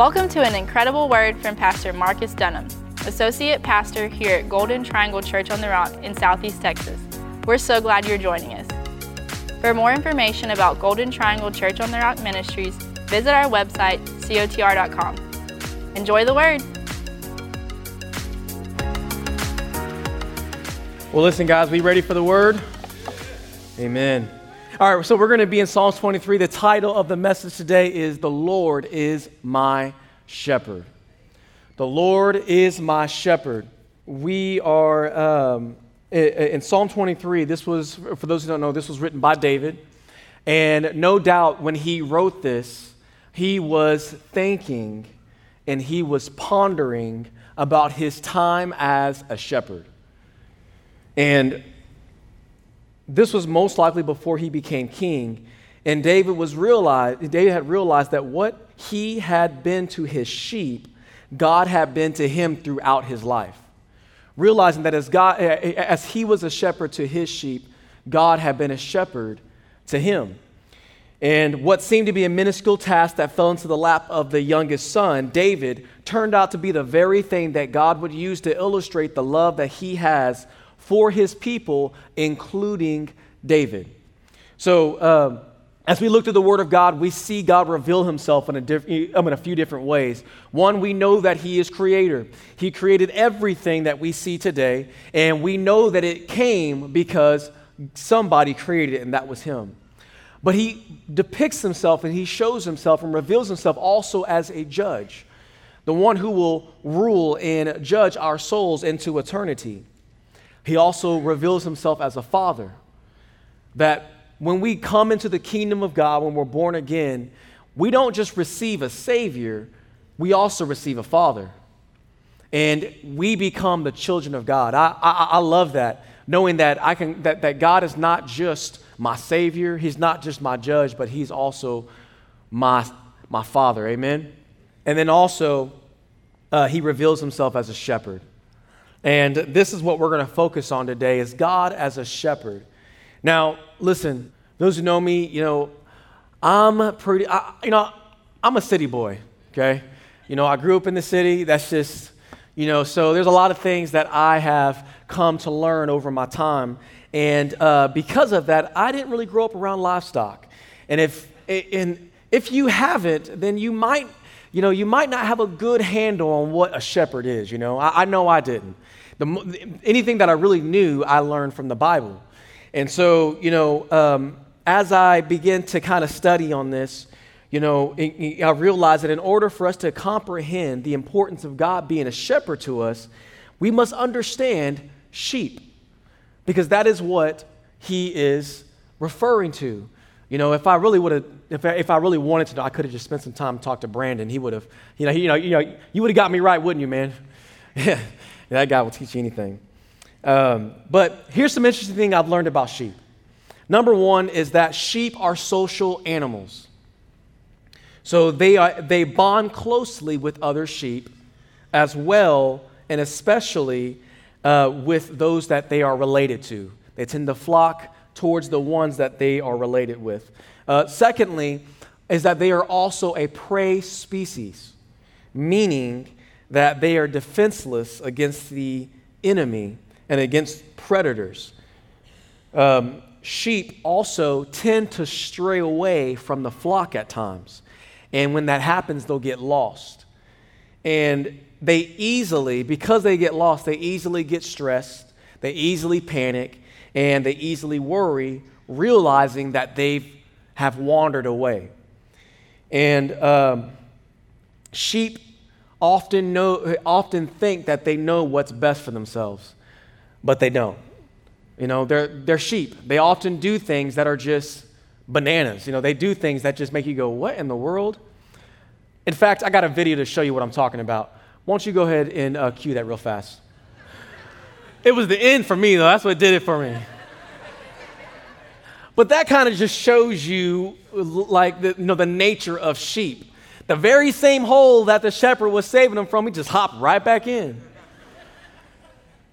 Welcome to an incredible word from Pastor Marcus Dunham, Associate Pastor here at Golden Triangle Church on the Rock in Southeast Texas. We're so glad you're joining us. For more information about Golden Triangle Church on the Rock Ministries, visit our website, cotr.com. Enjoy the word. Well, listen, guys, we ready for the word? Amen. All right, so we're going to be in Psalms 23. The title of the message today is The Lord is My Shepherd. The Lord is my shepherd. We are um, in Psalm 23. This was, for those who don't know, this was written by David. And no doubt when he wrote this, he was thinking and he was pondering about his time as a shepherd. And this was most likely before he became king. And David was realized, David had realized that what he had been to his sheep, God had been to him throughout his life. Realizing that as, God, as he was a shepherd to his sheep, God had been a shepherd to him. And what seemed to be a minuscule task that fell into the lap of the youngest son, David, turned out to be the very thing that God would use to illustrate the love that he has for his people, including David. So, um, as we look to the Word of God, we see God reveal Himself in a, diff- um, in a few different ways. One, we know that He is Creator. He created everything that we see today, and we know that it came because somebody created it, and that was Him. But He depicts Himself and He shows Himself and reveals Himself also as a judge, the one who will rule and judge our souls into eternity. He also reveals himself as a father. That when we come into the kingdom of God, when we're born again, we don't just receive a Savior, we also receive a Father. And we become the children of God. I, I, I love that, knowing that, I can, that, that God is not just my Savior, He's not just my judge, but He's also my, my Father. Amen? And then also, uh, He reveals Himself as a shepherd. And this is what we're going to focus on today is God as a shepherd. Now, listen, those who know me, you know, I'm pretty, I, you know, I'm a city boy, okay? You know, I grew up in the city. That's just, you know, so there's a lot of things that I have come to learn over my time. And uh, because of that, I didn't really grow up around livestock. And if, and if you haven't, then you might, you know, you might not have a good handle on what a shepherd is, you know. I, I know I didn't. The, anything that I really knew, I learned from the Bible. And so, you know, um, as I begin to kind of study on this, you know, I realized that in order for us to comprehend the importance of God being a shepherd to us, we must understand sheep, because that is what he is referring to. You know, if I really would have, if I, if I really wanted to, I could have just spent some time talked to Brandon. He would have, you know, he, you know, you know, you would have got me right, wouldn't you, man? That guy will teach you anything. Um, but here's some interesting thing I've learned about sheep. Number one is that sheep are social animals. So they, are, they bond closely with other sheep as well, and especially uh, with those that they are related to. They tend to flock towards the ones that they are related with. Uh, secondly, is that they are also a prey species, meaning that they are defenseless against the enemy and against predators. Um, sheep also tend to stray away from the flock at times. And when that happens, they'll get lost. And they easily, because they get lost, they easily get stressed, they easily panic, and they easily worry, realizing that they have wandered away. And um, sheep often, know, often think that they know what's best for themselves, but they don't. You know, they're, they're sheep. They often do things that are just bananas. You know, they do things that just make you go, what in the world? In fact, I got a video to show you what I'm talking about. Why don't you go ahead and uh, cue that real fast? It was the end for me, though. That's what did it for me. But that kind of just shows you, like, the, you know, the nature of sheep. The very same hole that the shepherd was saving them from, he just hopped right back in.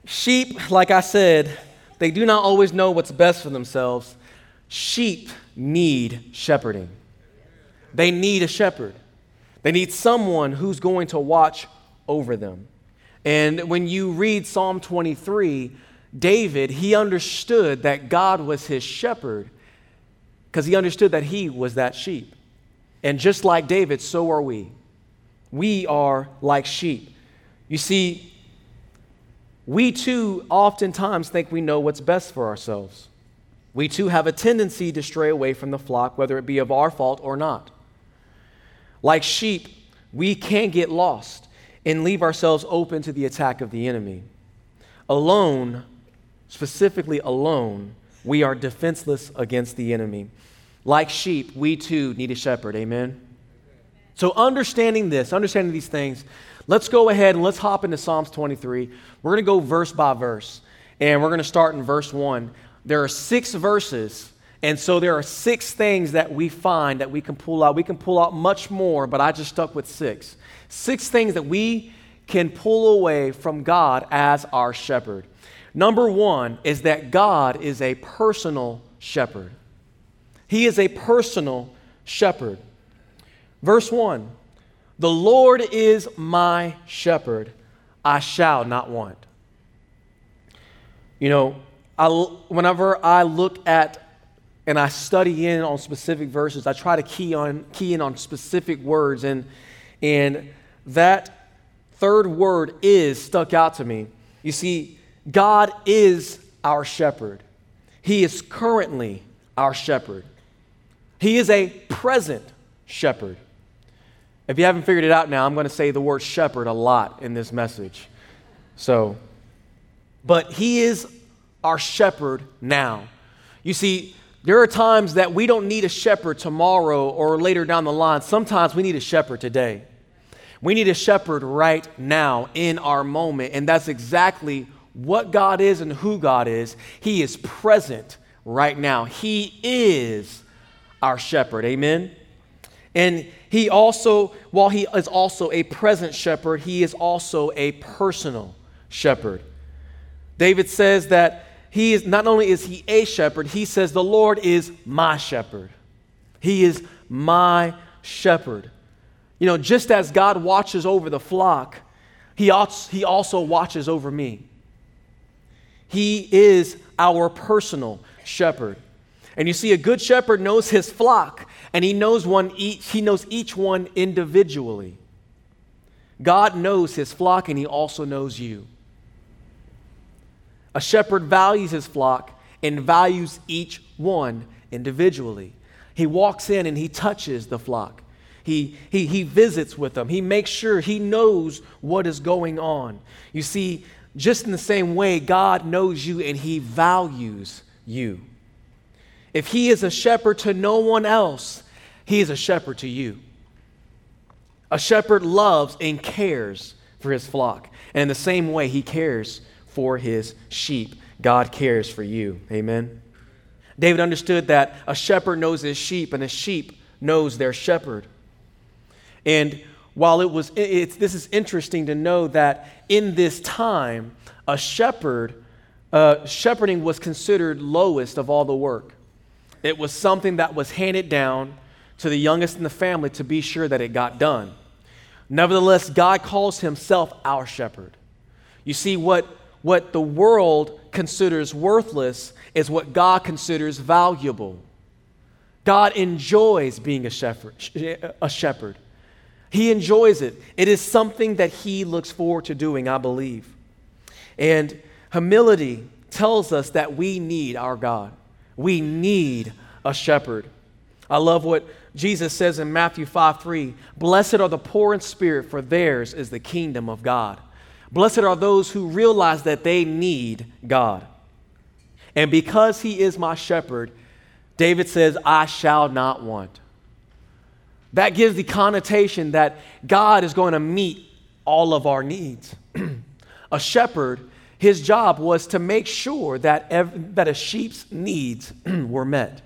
Sheep, like I said, they do not always know what's best for themselves. Sheep need shepherding. They need a shepherd. They need someone who's going to watch over them. And when you read Psalm 23, David, he understood that God was his shepherd because he understood that he was that sheep. And just like David, so are we. We are like sheep. You see, we too oftentimes think we know what's best for ourselves. We too have a tendency to stray away from the flock, whether it be of our fault or not. Like sheep, we can get lost and leave ourselves open to the attack of the enemy. Alone, specifically alone, we are defenseless against the enemy. Like sheep, we too need a shepherd. Amen? So, understanding this, understanding these things, let's go ahead and let's hop into Psalms 23. We're going to go verse by verse, and we're going to start in verse 1. There are six verses, and so there are six things that we find that we can pull out. We can pull out much more, but I just stuck with six. Six things that we can pull away from God as our shepherd. Number one is that God is a personal shepherd. He is a personal shepherd. Verse 1 The Lord is my shepherd, I shall not want. You know, I, whenever I look at and I study in on specific verses, I try to key, on, key in on specific words, and, and that third word is stuck out to me. You see, God is our shepherd, He is currently our shepherd. He is a present shepherd. If you haven't figured it out now, I'm going to say the word shepherd a lot in this message. So, but he is our shepherd now. You see, there are times that we don't need a shepherd tomorrow or later down the line. Sometimes we need a shepherd today. We need a shepherd right now in our moment. And that's exactly what God is and who God is. He is present right now. He is our shepherd. Amen. And he also, while he is also a present shepherd, he is also a personal shepherd. David says that he is not only is he a shepherd, he says the Lord is my shepherd. He is my shepherd. You know, just as God watches over the flock, he also, he also watches over me. He is our personal shepherd. And you see, a good shepherd knows his flock, and he knows, one each, he knows each one individually. God knows his flock, and he also knows you. A shepherd values his flock and values each one individually. He walks in and he touches the flock. He, he, he visits with them. He makes sure he knows what is going on. You see, just in the same way, God knows you and he values you. If he is a shepherd to no one else, he is a shepherd to you. A shepherd loves and cares for his flock. And in the same way, he cares for his sheep. God cares for you. Amen. David understood that a shepherd knows his sheep and a sheep knows their shepherd. And while it was, it's, this is interesting to know that in this time, a shepherd, uh, shepherding was considered lowest of all the work. It was something that was handed down to the youngest in the family to be sure that it got done. Nevertheless, God calls himself our shepherd. You see, what, what the world considers worthless is what God considers valuable. God enjoys being a shepherd, a shepherd. He enjoys it. It is something that he looks forward to doing, I believe. And humility tells us that we need our God. We need a shepherd. I love what Jesus says in Matthew 5 3 Blessed are the poor in spirit, for theirs is the kingdom of God. Blessed are those who realize that they need God. And because he is my shepherd, David says, I shall not want. That gives the connotation that God is going to meet all of our needs. a shepherd his job was to make sure that, ev- that a sheep's needs were met.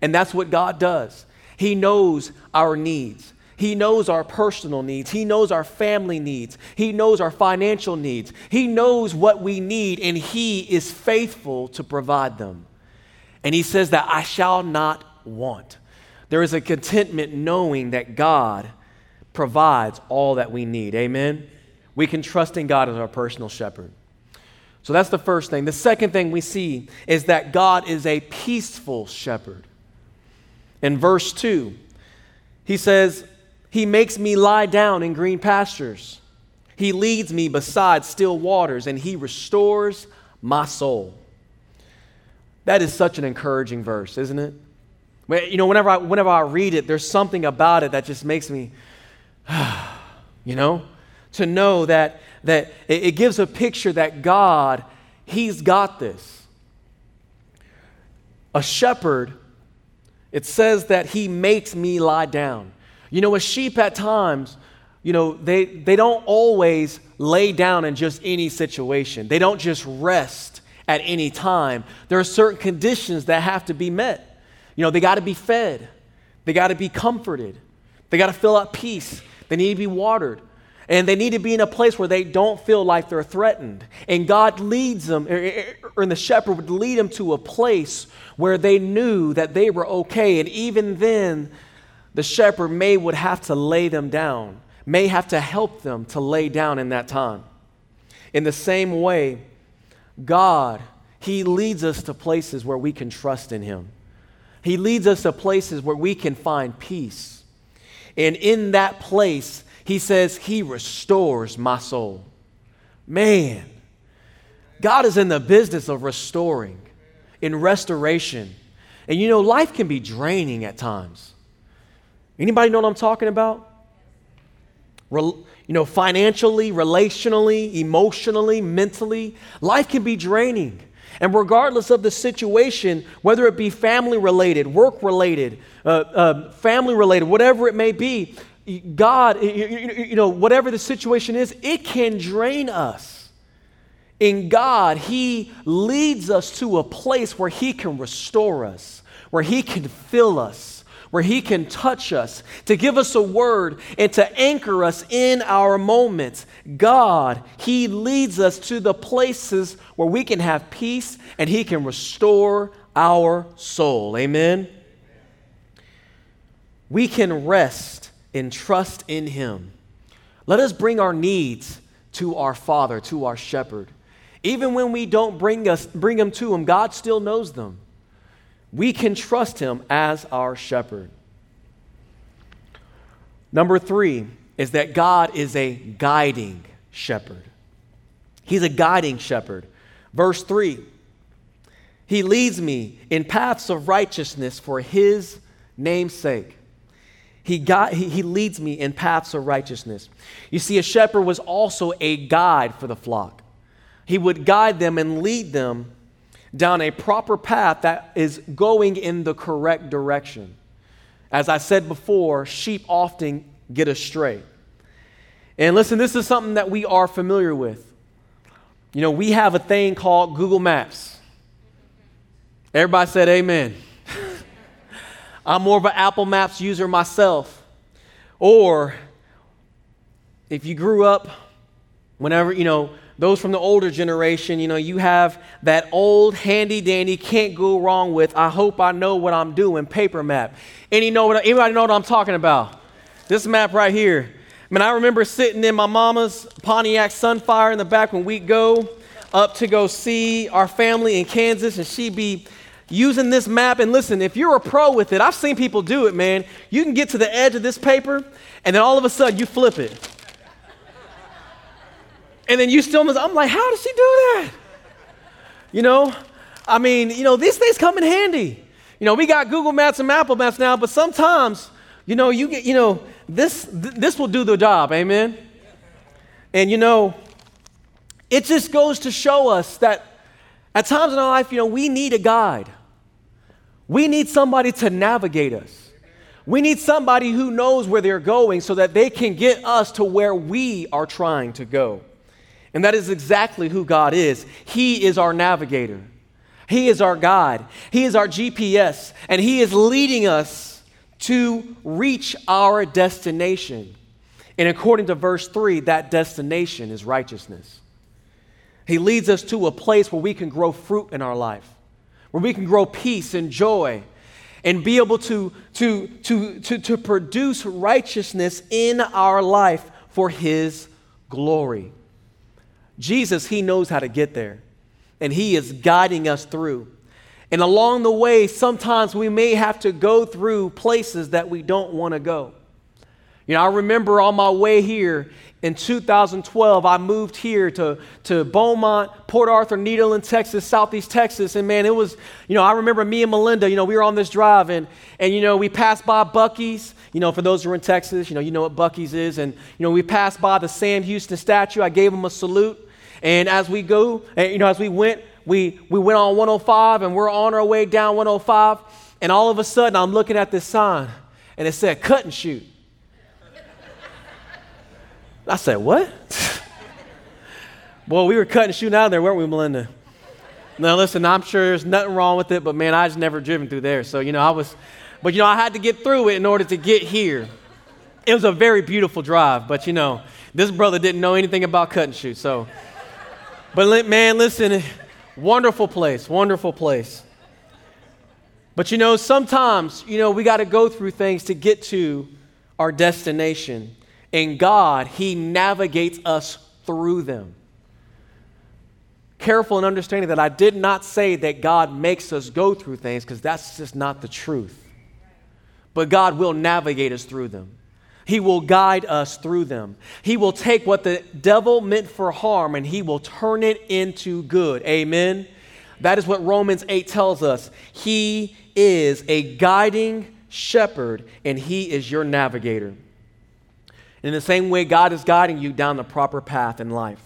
And that's what God does. He knows our needs. He knows our personal needs. He knows our family needs. He knows our financial needs. He knows what we need, and He is faithful to provide them. And He says that I shall not want. There is a contentment knowing that God provides all that we need. Amen? We can trust in God as our personal shepherd. So that's the first thing. The second thing we see is that God is a peaceful shepherd. In verse 2, he says, He makes me lie down in green pastures. He leads me beside still waters, and He restores my soul. That is such an encouraging verse, isn't it? You know, whenever I, whenever I read it, there's something about it that just makes me, you know, to know that, that it, gives a picture that God, He's got this. A shepherd, it says that He makes me lie down. You know, a sheep at times, you know, they, they don't always lay down in just any situation, they don't just rest at any time. There are certain conditions that have to be met. You know, they got to be fed, they got to be comforted, they got to feel at peace, they need to be watered. And they need to be in a place where they don't feel like they're threatened. And God leads them, er, er, er, or, and the shepherd would lead them to a place where they knew that they were okay. And even then, the shepherd may would have to lay them down, may have to help them to lay down in that time. In the same way, God, He leads us to places where we can trust in Him. He leads us to places where we can find peace. And in that place, he says, He restores my soul. Man, God is in the business of restoring, in restoration. And you know, life can be draining at times. Anybody know what I'm talking about? You know, financially, relationally, emotionally, mentally, life can be draining. And regardless of the situation, whether it be family related, work related, uh, uh, family related, whatever it may be, God, you know, whatever the situation is, it can drain us. In God, He leads us to a place where He can restore us, where He can fill us, where He can touch us, to give us a word and to anchor us in our moments. God, He leads us to the places where we can have peace and He can restore our soul. Amen? We can rest and trust in Him. Let us bring our needs to our Father, to our shepherd. Even when we don't bring, us, bring them to Him, God still knows them. We can trust Him as our shepherd. Number three is that God is a guiding shepherd. He's a guiding shepherd. Verse 3 He leads me in paths of righteousness for His name's sake. He, got, he, he leads me in paths of righteousness. You see, a shepherd was also a guide for the flock. He would guide them and lead them down a proper path that is going in the correct direction. As I said before, sheep often get astray. And listen, this is something that we are familiar with. You know, we have a thing called Google Maps. Everybody said amen. I'm more of an Apple Maps user myself. Or if you grew up, whenever, you know, those from the older generation, you know, you have that old handy dandy, can't go wrong with, I hope I know what I'm doing paper map. Any know what, anybody know what I'm talking about? This map right here. I mean, I remember sitting in my mama's Pontiac Sunfire in the back when we'd go up to go see our family in Kansas, and she'd be using this map. And listen, if you're a pro with it, I've seen people do it, man. You can get to the edge of this paper, and then all of a sudden you flip it. And then you still, I'm like, how does she do that? You know, I mean, you know, these things come in handy. You know, we got Google Maps and Apple Maps now, but sometimes, you know, you get, you know, this th- this will do the job, amen. And you know, it just goes to show us that at times in our life, you know, we need a guide. We need somebody to navigate us. We need somebody who knows where they're going so that they can get us to where we are trying to go. And that is exactly who God is. He is our navigator, He is our guide, He is our GPS, and He is leading us to reach our destination. And according to verse 3, that destination is righteousness. He leads us to a place where we can grow fruit in our life where we can grow peace and joy. and be able to, to, to, to, to produce righteousness in our life for His glory. Jesus, He knows how to get there, and He is guiding us through. And along the way, sometimes we may have to go through places that we don't want to go. You know, I remember on my way here in 2012, I moved here to, to Beaumont, Port Arthur, Nederland, Texas, Southeast Texas. And man, it was, you know, I remember me and Melinda, you know, we were on this drive and, and you know, we passed by Buc-ee's. You know, for those who are in Texas, you know, you know what Buc-ee's is. And, you know, we passed by the Sam Houston statue. I gave him a salute. And as we go, and, you know, as we went, we, we went on 105 and we're on our way down 105. And all of a sudden, I'm looking at this sign and it said, cut and shoot. I said, What? Boy, we were cutting shooting out of there, weren't we, Melinda? Now, listen, I'm sure there's nothing wrong with it, but man, I just never driven through there. So, you know, I was, but you know, I had to get through it in order to get here. It was a very beautiful drive, but you know, this brother didn't know anything about cut and shoot. So, but man, listen, wonderful place, wonderful place. But you know, sometimes, you know, we got to go through things to get to our destination. And God, He navigates us through them. Careful in understanding that I did not say that God makes us go through things because that's just not the truth. But God will navigate us through them. He will guide us through them. He will take what the devil meant for harm and he will turn it into good. Amen. That is what Romans 8 tells us. He is a guiding shepherd and he is your navigator. In the same way, God is guiding you down the proper path in life.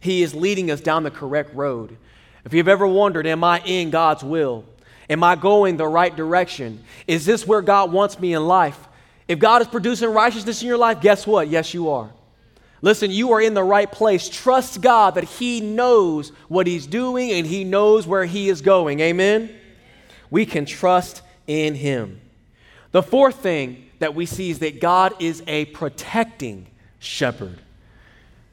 He is leading us down the correct road. If you've ever wondered, am I in God's will? Am I going the right direction? Is this where God wants me in life? If God is producing righteousness in your life, guess what? Yes, you are. Listen, you are in the right place. Trust God that He knows what He's doing and He knows where He is going. Amen? We can trust in Him. The fourth thing that we see is that God is a protecting shepherd.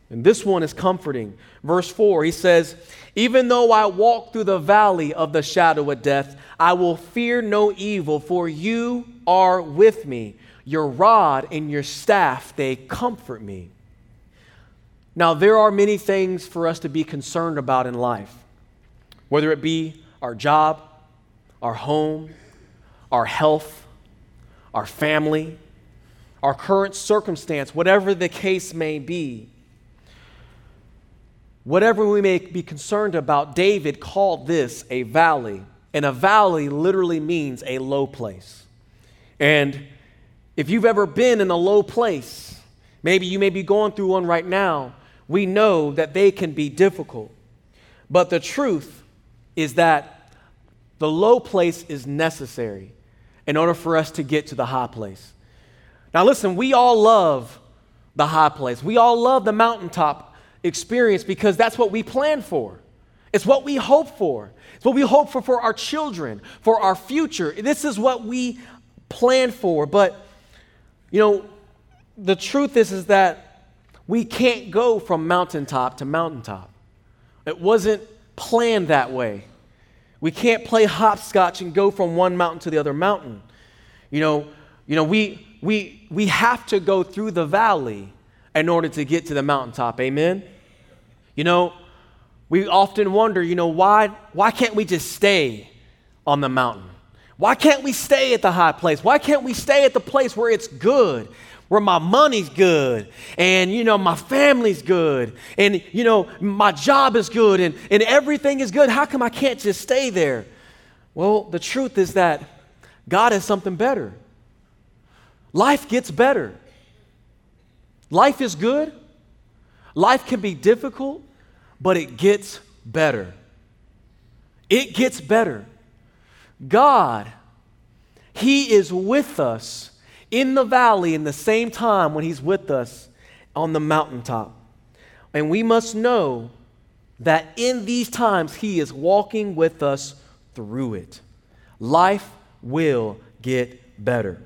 And this one is comforting. Verse 4, he says, Even though I walk through the valley of the shadow of death, I will fear no evil, for you are with me. Your rod and your staff, they comfort me. Now, there are many things for us to be concerned about in life, whether it be our job, our home, our health, our family, our current circumstance, whatever the case may be. Whatever we may be concerned about, David called this a valley. And a valley literally means a low place. And if you've ever been in a low place, maybe you may be going through one right now, we know that they can be difficult. But the truth is that the low place is necessary in order for us to get to the high place. Now, listen, we all love the high place. We all love the mountaintop experience because that's what we plan for. It's what we hope for. It's what we hope for for our children, for our future. This is what we plan for. But, you know, the truth is, is that we can't go from mountaintop to mountaintop. It wasn't planned that way. We can't play hopscotch and go from one mountain to the other mountain. You know, you know we, we, we have to go through the valley in order to get to the mountaintop. Amen? You know, we often wonder, you know, why, why can't we just stay on the mountain? Why can't we stay at the high place? Why can't we stay at the place where it's good, where my money's good, and, you know, my family's good, and, you know, my job is good, and, and everything is good? How come I can't just stay there? Well, the truth is that God has something better. Life gets better. Life is good. Life can be difficult, but it gets better. It gets better. God, He is with us in the valley in the same time when He's with us on the mountaintop. And we must know that in these times He is walking with us through it. Life will get better.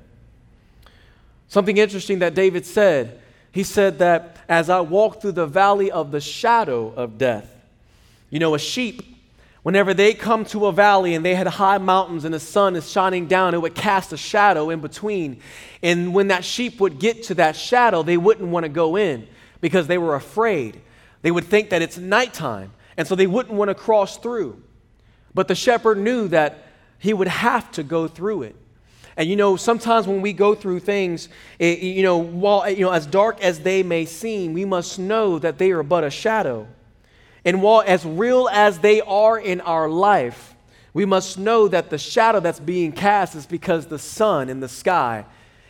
Something interesting that David said he said that as I walk through the valley of the shadow of death, you know, a sheep, Whenever they come to a valley and they had high mountains and the sun is shining down, it would cast a shadow in between. And when that sheep would get to that shadow, they wouldn't want to go in because they were afraid. They would think that it's nighttime, and so they wouldn't want to cross through. But the shepherd knew that he would have to go through it. And you know, sometimes when we go through things, it, you know, while you know, as dark as they may seem, we must know that they are but a shadow. And while as real as they are in our life, we must know that the shadow that's being cast is because the sun in the sky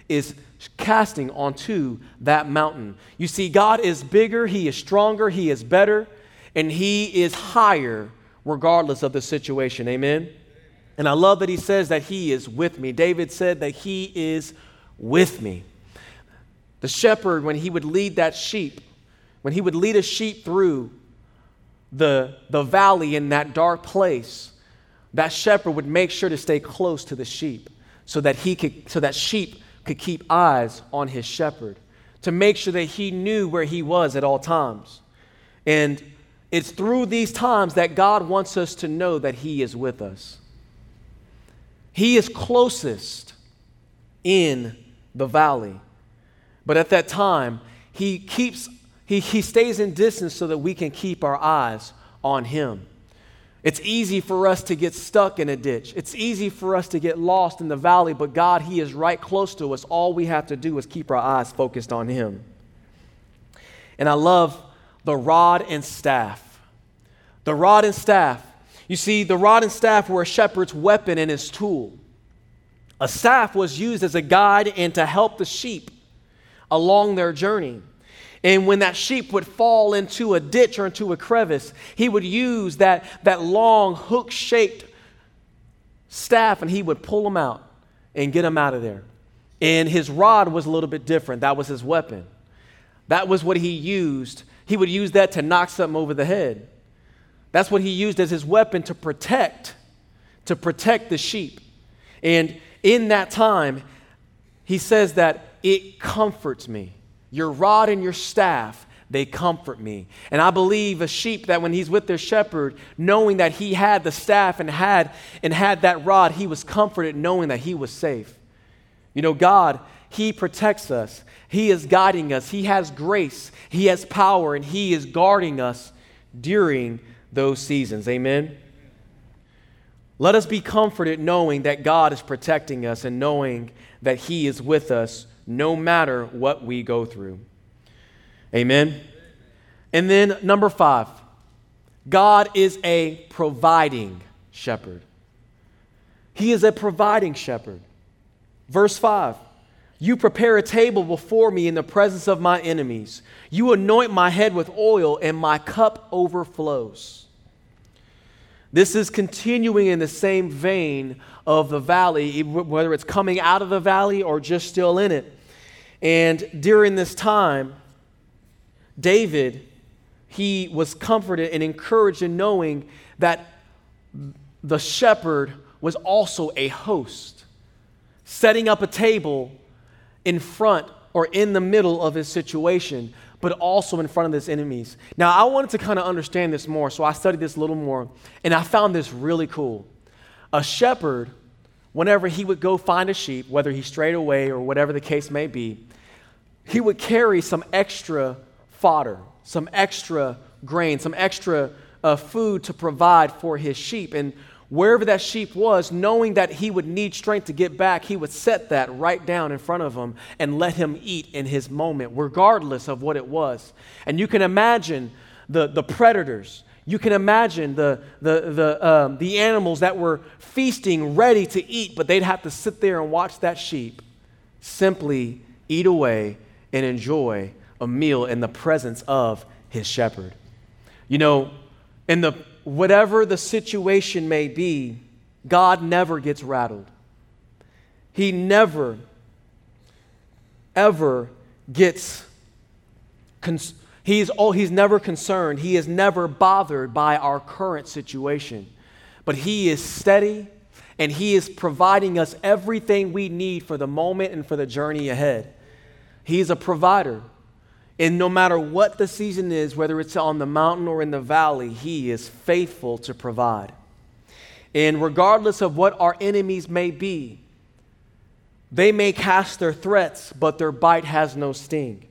is casting onto that mountain. You see, God is bigger, He is stronger, He is better, and He is higher regardless of the situation. Amen? And I love that He says that He is with me. David said that He is with me. The shepherd, when he would lead that sheep, when he would lead a sheep through the, the valley in that dark place, that shepherd would make sure to stay close to the sheep so that he could so that sheep could keep eyes on his shepherd to make sure that he knew where he was at all times. And it's through these times that god wants us to know that he is with us. He is closest in the valley but at that time he keeps he, he stays in distance so that we can keep our eyes on Him. It's easy for us to get stuck in a ditch. It's easy for us to get lost in the valley, but God, He is right close to us. All we have to do is keep our eyes focused on Him. And I love the rod and staff. The rod and staff. You see, the rod and staff were a shepherd's weapon and his tool. A staff was used as a guide and to help the sheep along their journey. And when that sheep would fall into a ditch or into a crevice, he would use that, that long hook shaped staff and he would pull them out and get them out of there. And his rod was a little bit different. That was his weapon. That was what he used. He would use that to knock something over the head. That's what he used as his weapon to protect, to protect the sheep. And in that time, he says that it comforts me. Your rod and your staff, they comfort me. And I believe a sheep that when he's with their shepherd, knowing that he had the staff and had and had that rod, he was comforted knowing that he was safe. You know, God, he protects us. He is guiding us. He has grace. He has power and he is guarding us during those seasons. Amen. Let us be comforted knowing that God is protecting us and knowing that He is with us no matter what we go through. Amen. And then number five, God is a providing shepherd. He is a providing shepherd. Verse 5 You prepare a table before me in the presence of my enemies. You anoint my head with oil, and my cup overflows. This is continuing in the same vein of the valley, whether it's coming out of the valley or just still in it. And during this time, David, he was comforted and encouraged in knowing that the shepherd was also a host, setting up a table in front or in the middle of his situation but also in front of his enemies. Now, I wanted to kind of understand this more, so I studied this a little more, and I found this really cool. A shepherd, whenever he would go find a sheep, whether he strayed away or whatever the case may be, he would carry some extra fodder, some extra grain, some extra uh, food to provide for his sheep. And wherever that sheep was, knowing that he would need strength to get back, he would set that right down in front of him and let him eat in his moment, regardless of what it was. And you can imagine the, the predators. You can imagine the, the, the, um, the animals that were feasting, ready to eat, but they'd have to sit there and watch that sheep simply eat away and enjoy a meal in the presence of his shepherd. You know, in the whatever the situation may be, God never gets rattled. He never, ever gets, he's, oh, he's never concerned. He is never bothered by our current situation. But He is steady and He is providing us everything we need for the moment and for the journey ahead. He's a provider. And no matter what the season is, whether it's on the mountain or in the valley, He is faithful to provide. And regardless of what our enemies may be, they may cast their threats, but their bite has no sting.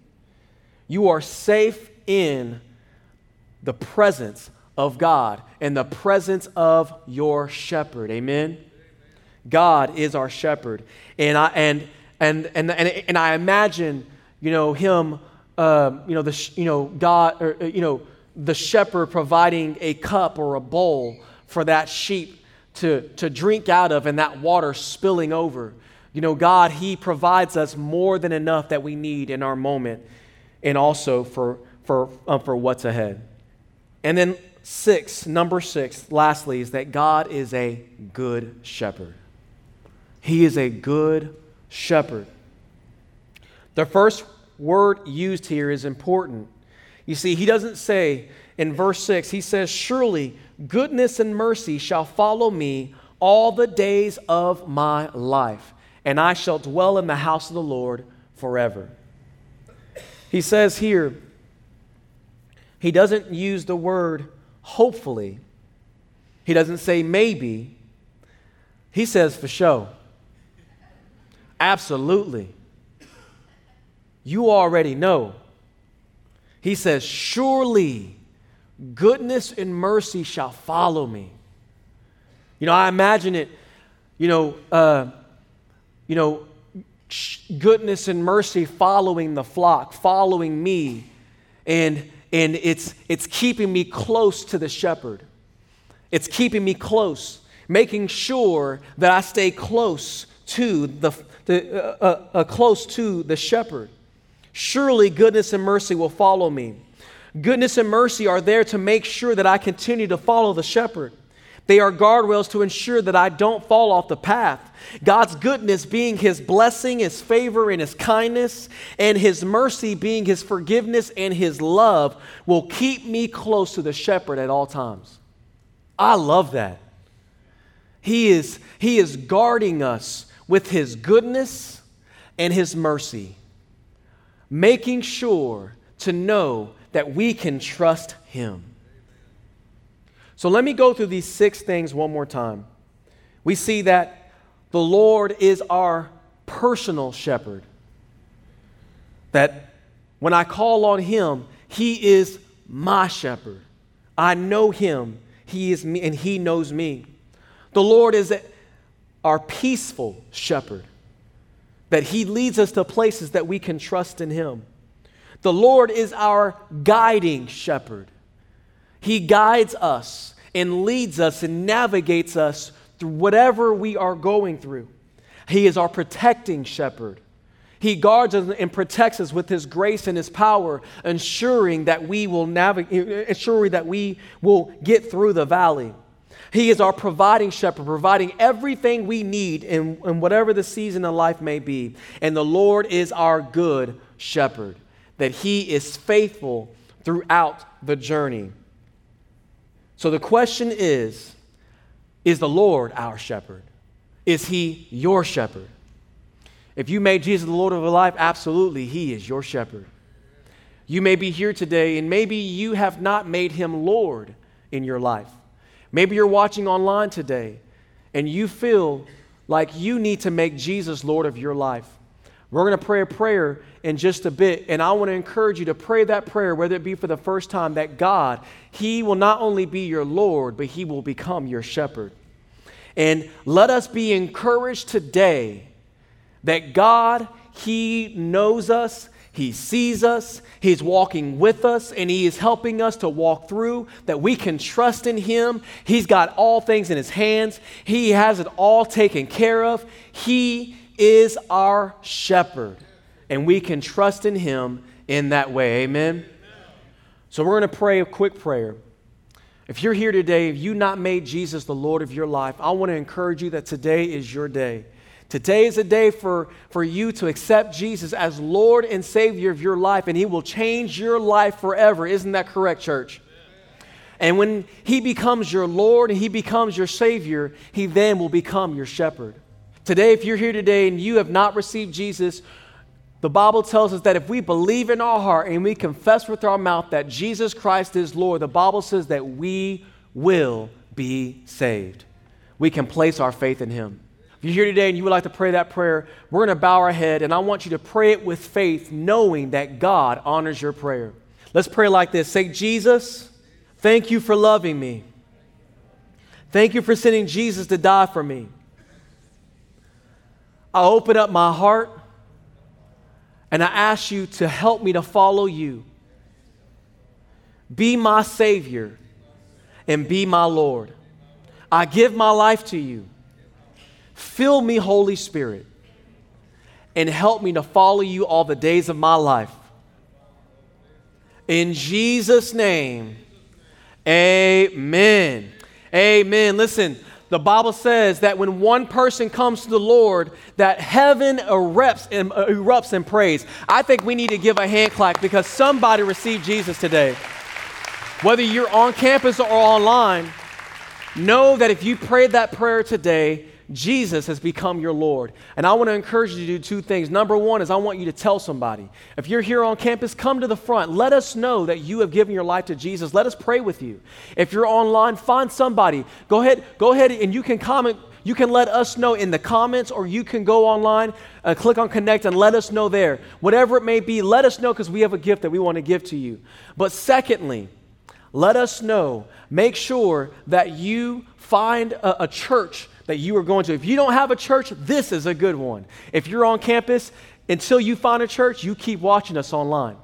You are safe in the presence of God and the presence of your shepherd. Amen. God is our shepherd. And I and and and and, I imagine, you know, him uh, you know, the you know, God or, uh, you know, the shepherd providing a cup or a bowl for that sheep to, to drink out of and that water spilling over. You know, God, He provides us more than enough that we need in our moment and also for, for, um, for what's ahead. And then, six, number six, lastly, is that God is a good shepherd. He is a good shepherd. The first word used here is important. You see, he doesn't say in verse 6, he says, Surely goodness and mercy shall follow me all the days of my life, and I shall dwell in the house of the Lord forever. He says here, he doesn't use the word hopefully. He doesn't say maybe. He says for sure. Absolutely. You already know. He says, Surely goodness and mercy shall follow me. You know, I imagine it, you know, uh, you know, goodness and mercy following the flock, following me, and and it's it's keeping me close to the shepherd. It's keeping me close, making sure that I stay close to the, the uh, uh, uh close to the shepherd. Surely goodness and mercy will follow me. Goodness and mercy are there to make sure that I continue to follow the shepherd. They are guardrails to ensure that I don't fall off the path. God's goodness being his blessing, his favor, and his kindness, and his mercy being his forgiveness and his love will keep me close to the shepherd at all times. I love that. He is, he is guarding us with his goodness and his mercy making sure to know that we can trust Him. So let me go through these six things one more time. We see that the Lord is our personal shepherd. That when I call on Him, He is my shepherd. I know Him, He is me, and He knows me. The Lord is our peaceful shepherd that He leads us to places that we can trust in Him. The Lord is our guiding shepherd. He guides us and leads us and navigates us through whatever we are going through. He is our protecting shepherd. He guards us and protects us with his grace and his power, ensuring that we will navigate, ensuring that we will get through the valley. He is our providing shepherd, providing everything we need in, in whatever the season of life may be. And the Lord is our good shepherd, that He is faithful throughout the journey. So the question is Is the Lord our shepherd? Is He your shepherd? If you made Jesus the Lord of your life, absolutely, He is your shepherd. You may be here today, and maybe you have not made Him Lord in your life. Maybe you're watching online today and you feel like you need to make Jesus Lord of your life. We're going to pray a prayer in just a bit, and I want to encourage you to pray that prayer, whether it be for the first time, that God, He will not only be your Lord, but He will become your shepherd. And let us be encouraged today that God, He knows us, he sees us, He's walking with us, and He is helping us to walk through, that we can trust in Him. He's got all things in His hands, He has it all taken care of. He is our shepherd, and we can trust in Him in that way. Amen? So, we're going to pray a quick prayer. If you're here today, if you not made Jesus the Lord of your life, I want to encourage you that today is your day. Today is a day for, for you to accept Jesus as Lord and Savior of your life, and He will change your life forever. Isn't that correct, church? And when He becomes your Lord and He becomes your Savior, He then will become your shepherd. Today, if you're here today and you have not received Jesus, the Bible tells us that if we believe in our heart and we confess with our mouth that Jesus Christ is Lord, the Bible says that we will be saved. we can place our faith in Him. If you're here today and you would like to pray that prayer, we're going to bow our head and I want you to pray it with faith, knowing that God honors your prayer. Let's pray like this Say, Jesus, thank you for loving me. Thank you for sending Jesus to die for me. I open up my heart and I ask you to help me to follow you. Be my Savior and be my Lord. I give my life to you. Fill me, Holy Spirit, and help me to follow you all the days of my life. In Jesus' name, amen. Amen. Listen, the Bible says that when one person comes to the Lord, that heaven erupts and, uh, erupts in praise. I think we need to give a hand clap because somebody received Jesus today. Whether you're on campus or online, know that if you prayed that prayer today, Jesus has become your Lord. And I want to encourage you to do two things. Number one is I want you to tell somebody. If you're here on campus, come to the front. Let us know that you have given your life to Jesus. Let us pray with you. If you're online, find somebody. Go ahead, go ahead and you can comment. You can let us know in the comments, or you can go online, uh, click on connect, and let us know there. Whatever it may be, let us know because we have a gift that we want to give to you. But secondly, let us know. Make sure that you find a, a church that you are going to. If you don't have a church, this is a good one. If you're on campus, until you find a church, you keep watching us online.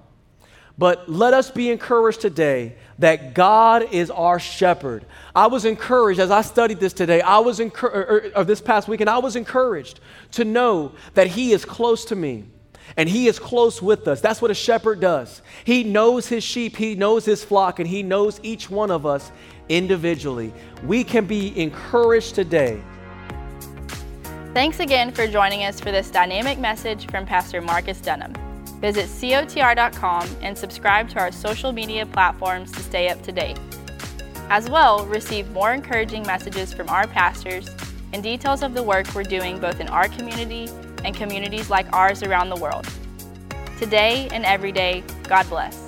But let us be encouraged today that God is our shepherd. I was encouraged as I studied this today, I was encouraged, er, er, or this past weekend, I was encouraged to know that He is close to me and He is close with us. That's what a shepherd does. He knows His sheep, He knows His flock, and He knows each one of us individually. We can be encouraged today Thanks again for joining us for this dynamic message from Pastor Marcus Dunham. Visit cotr.com and subscribe to our social media platforms to stay up to date. As well, receive more encouraging messages from our pastors and details of the work we're doing both in our community and communities like ours around the world. Today and every day, God bless.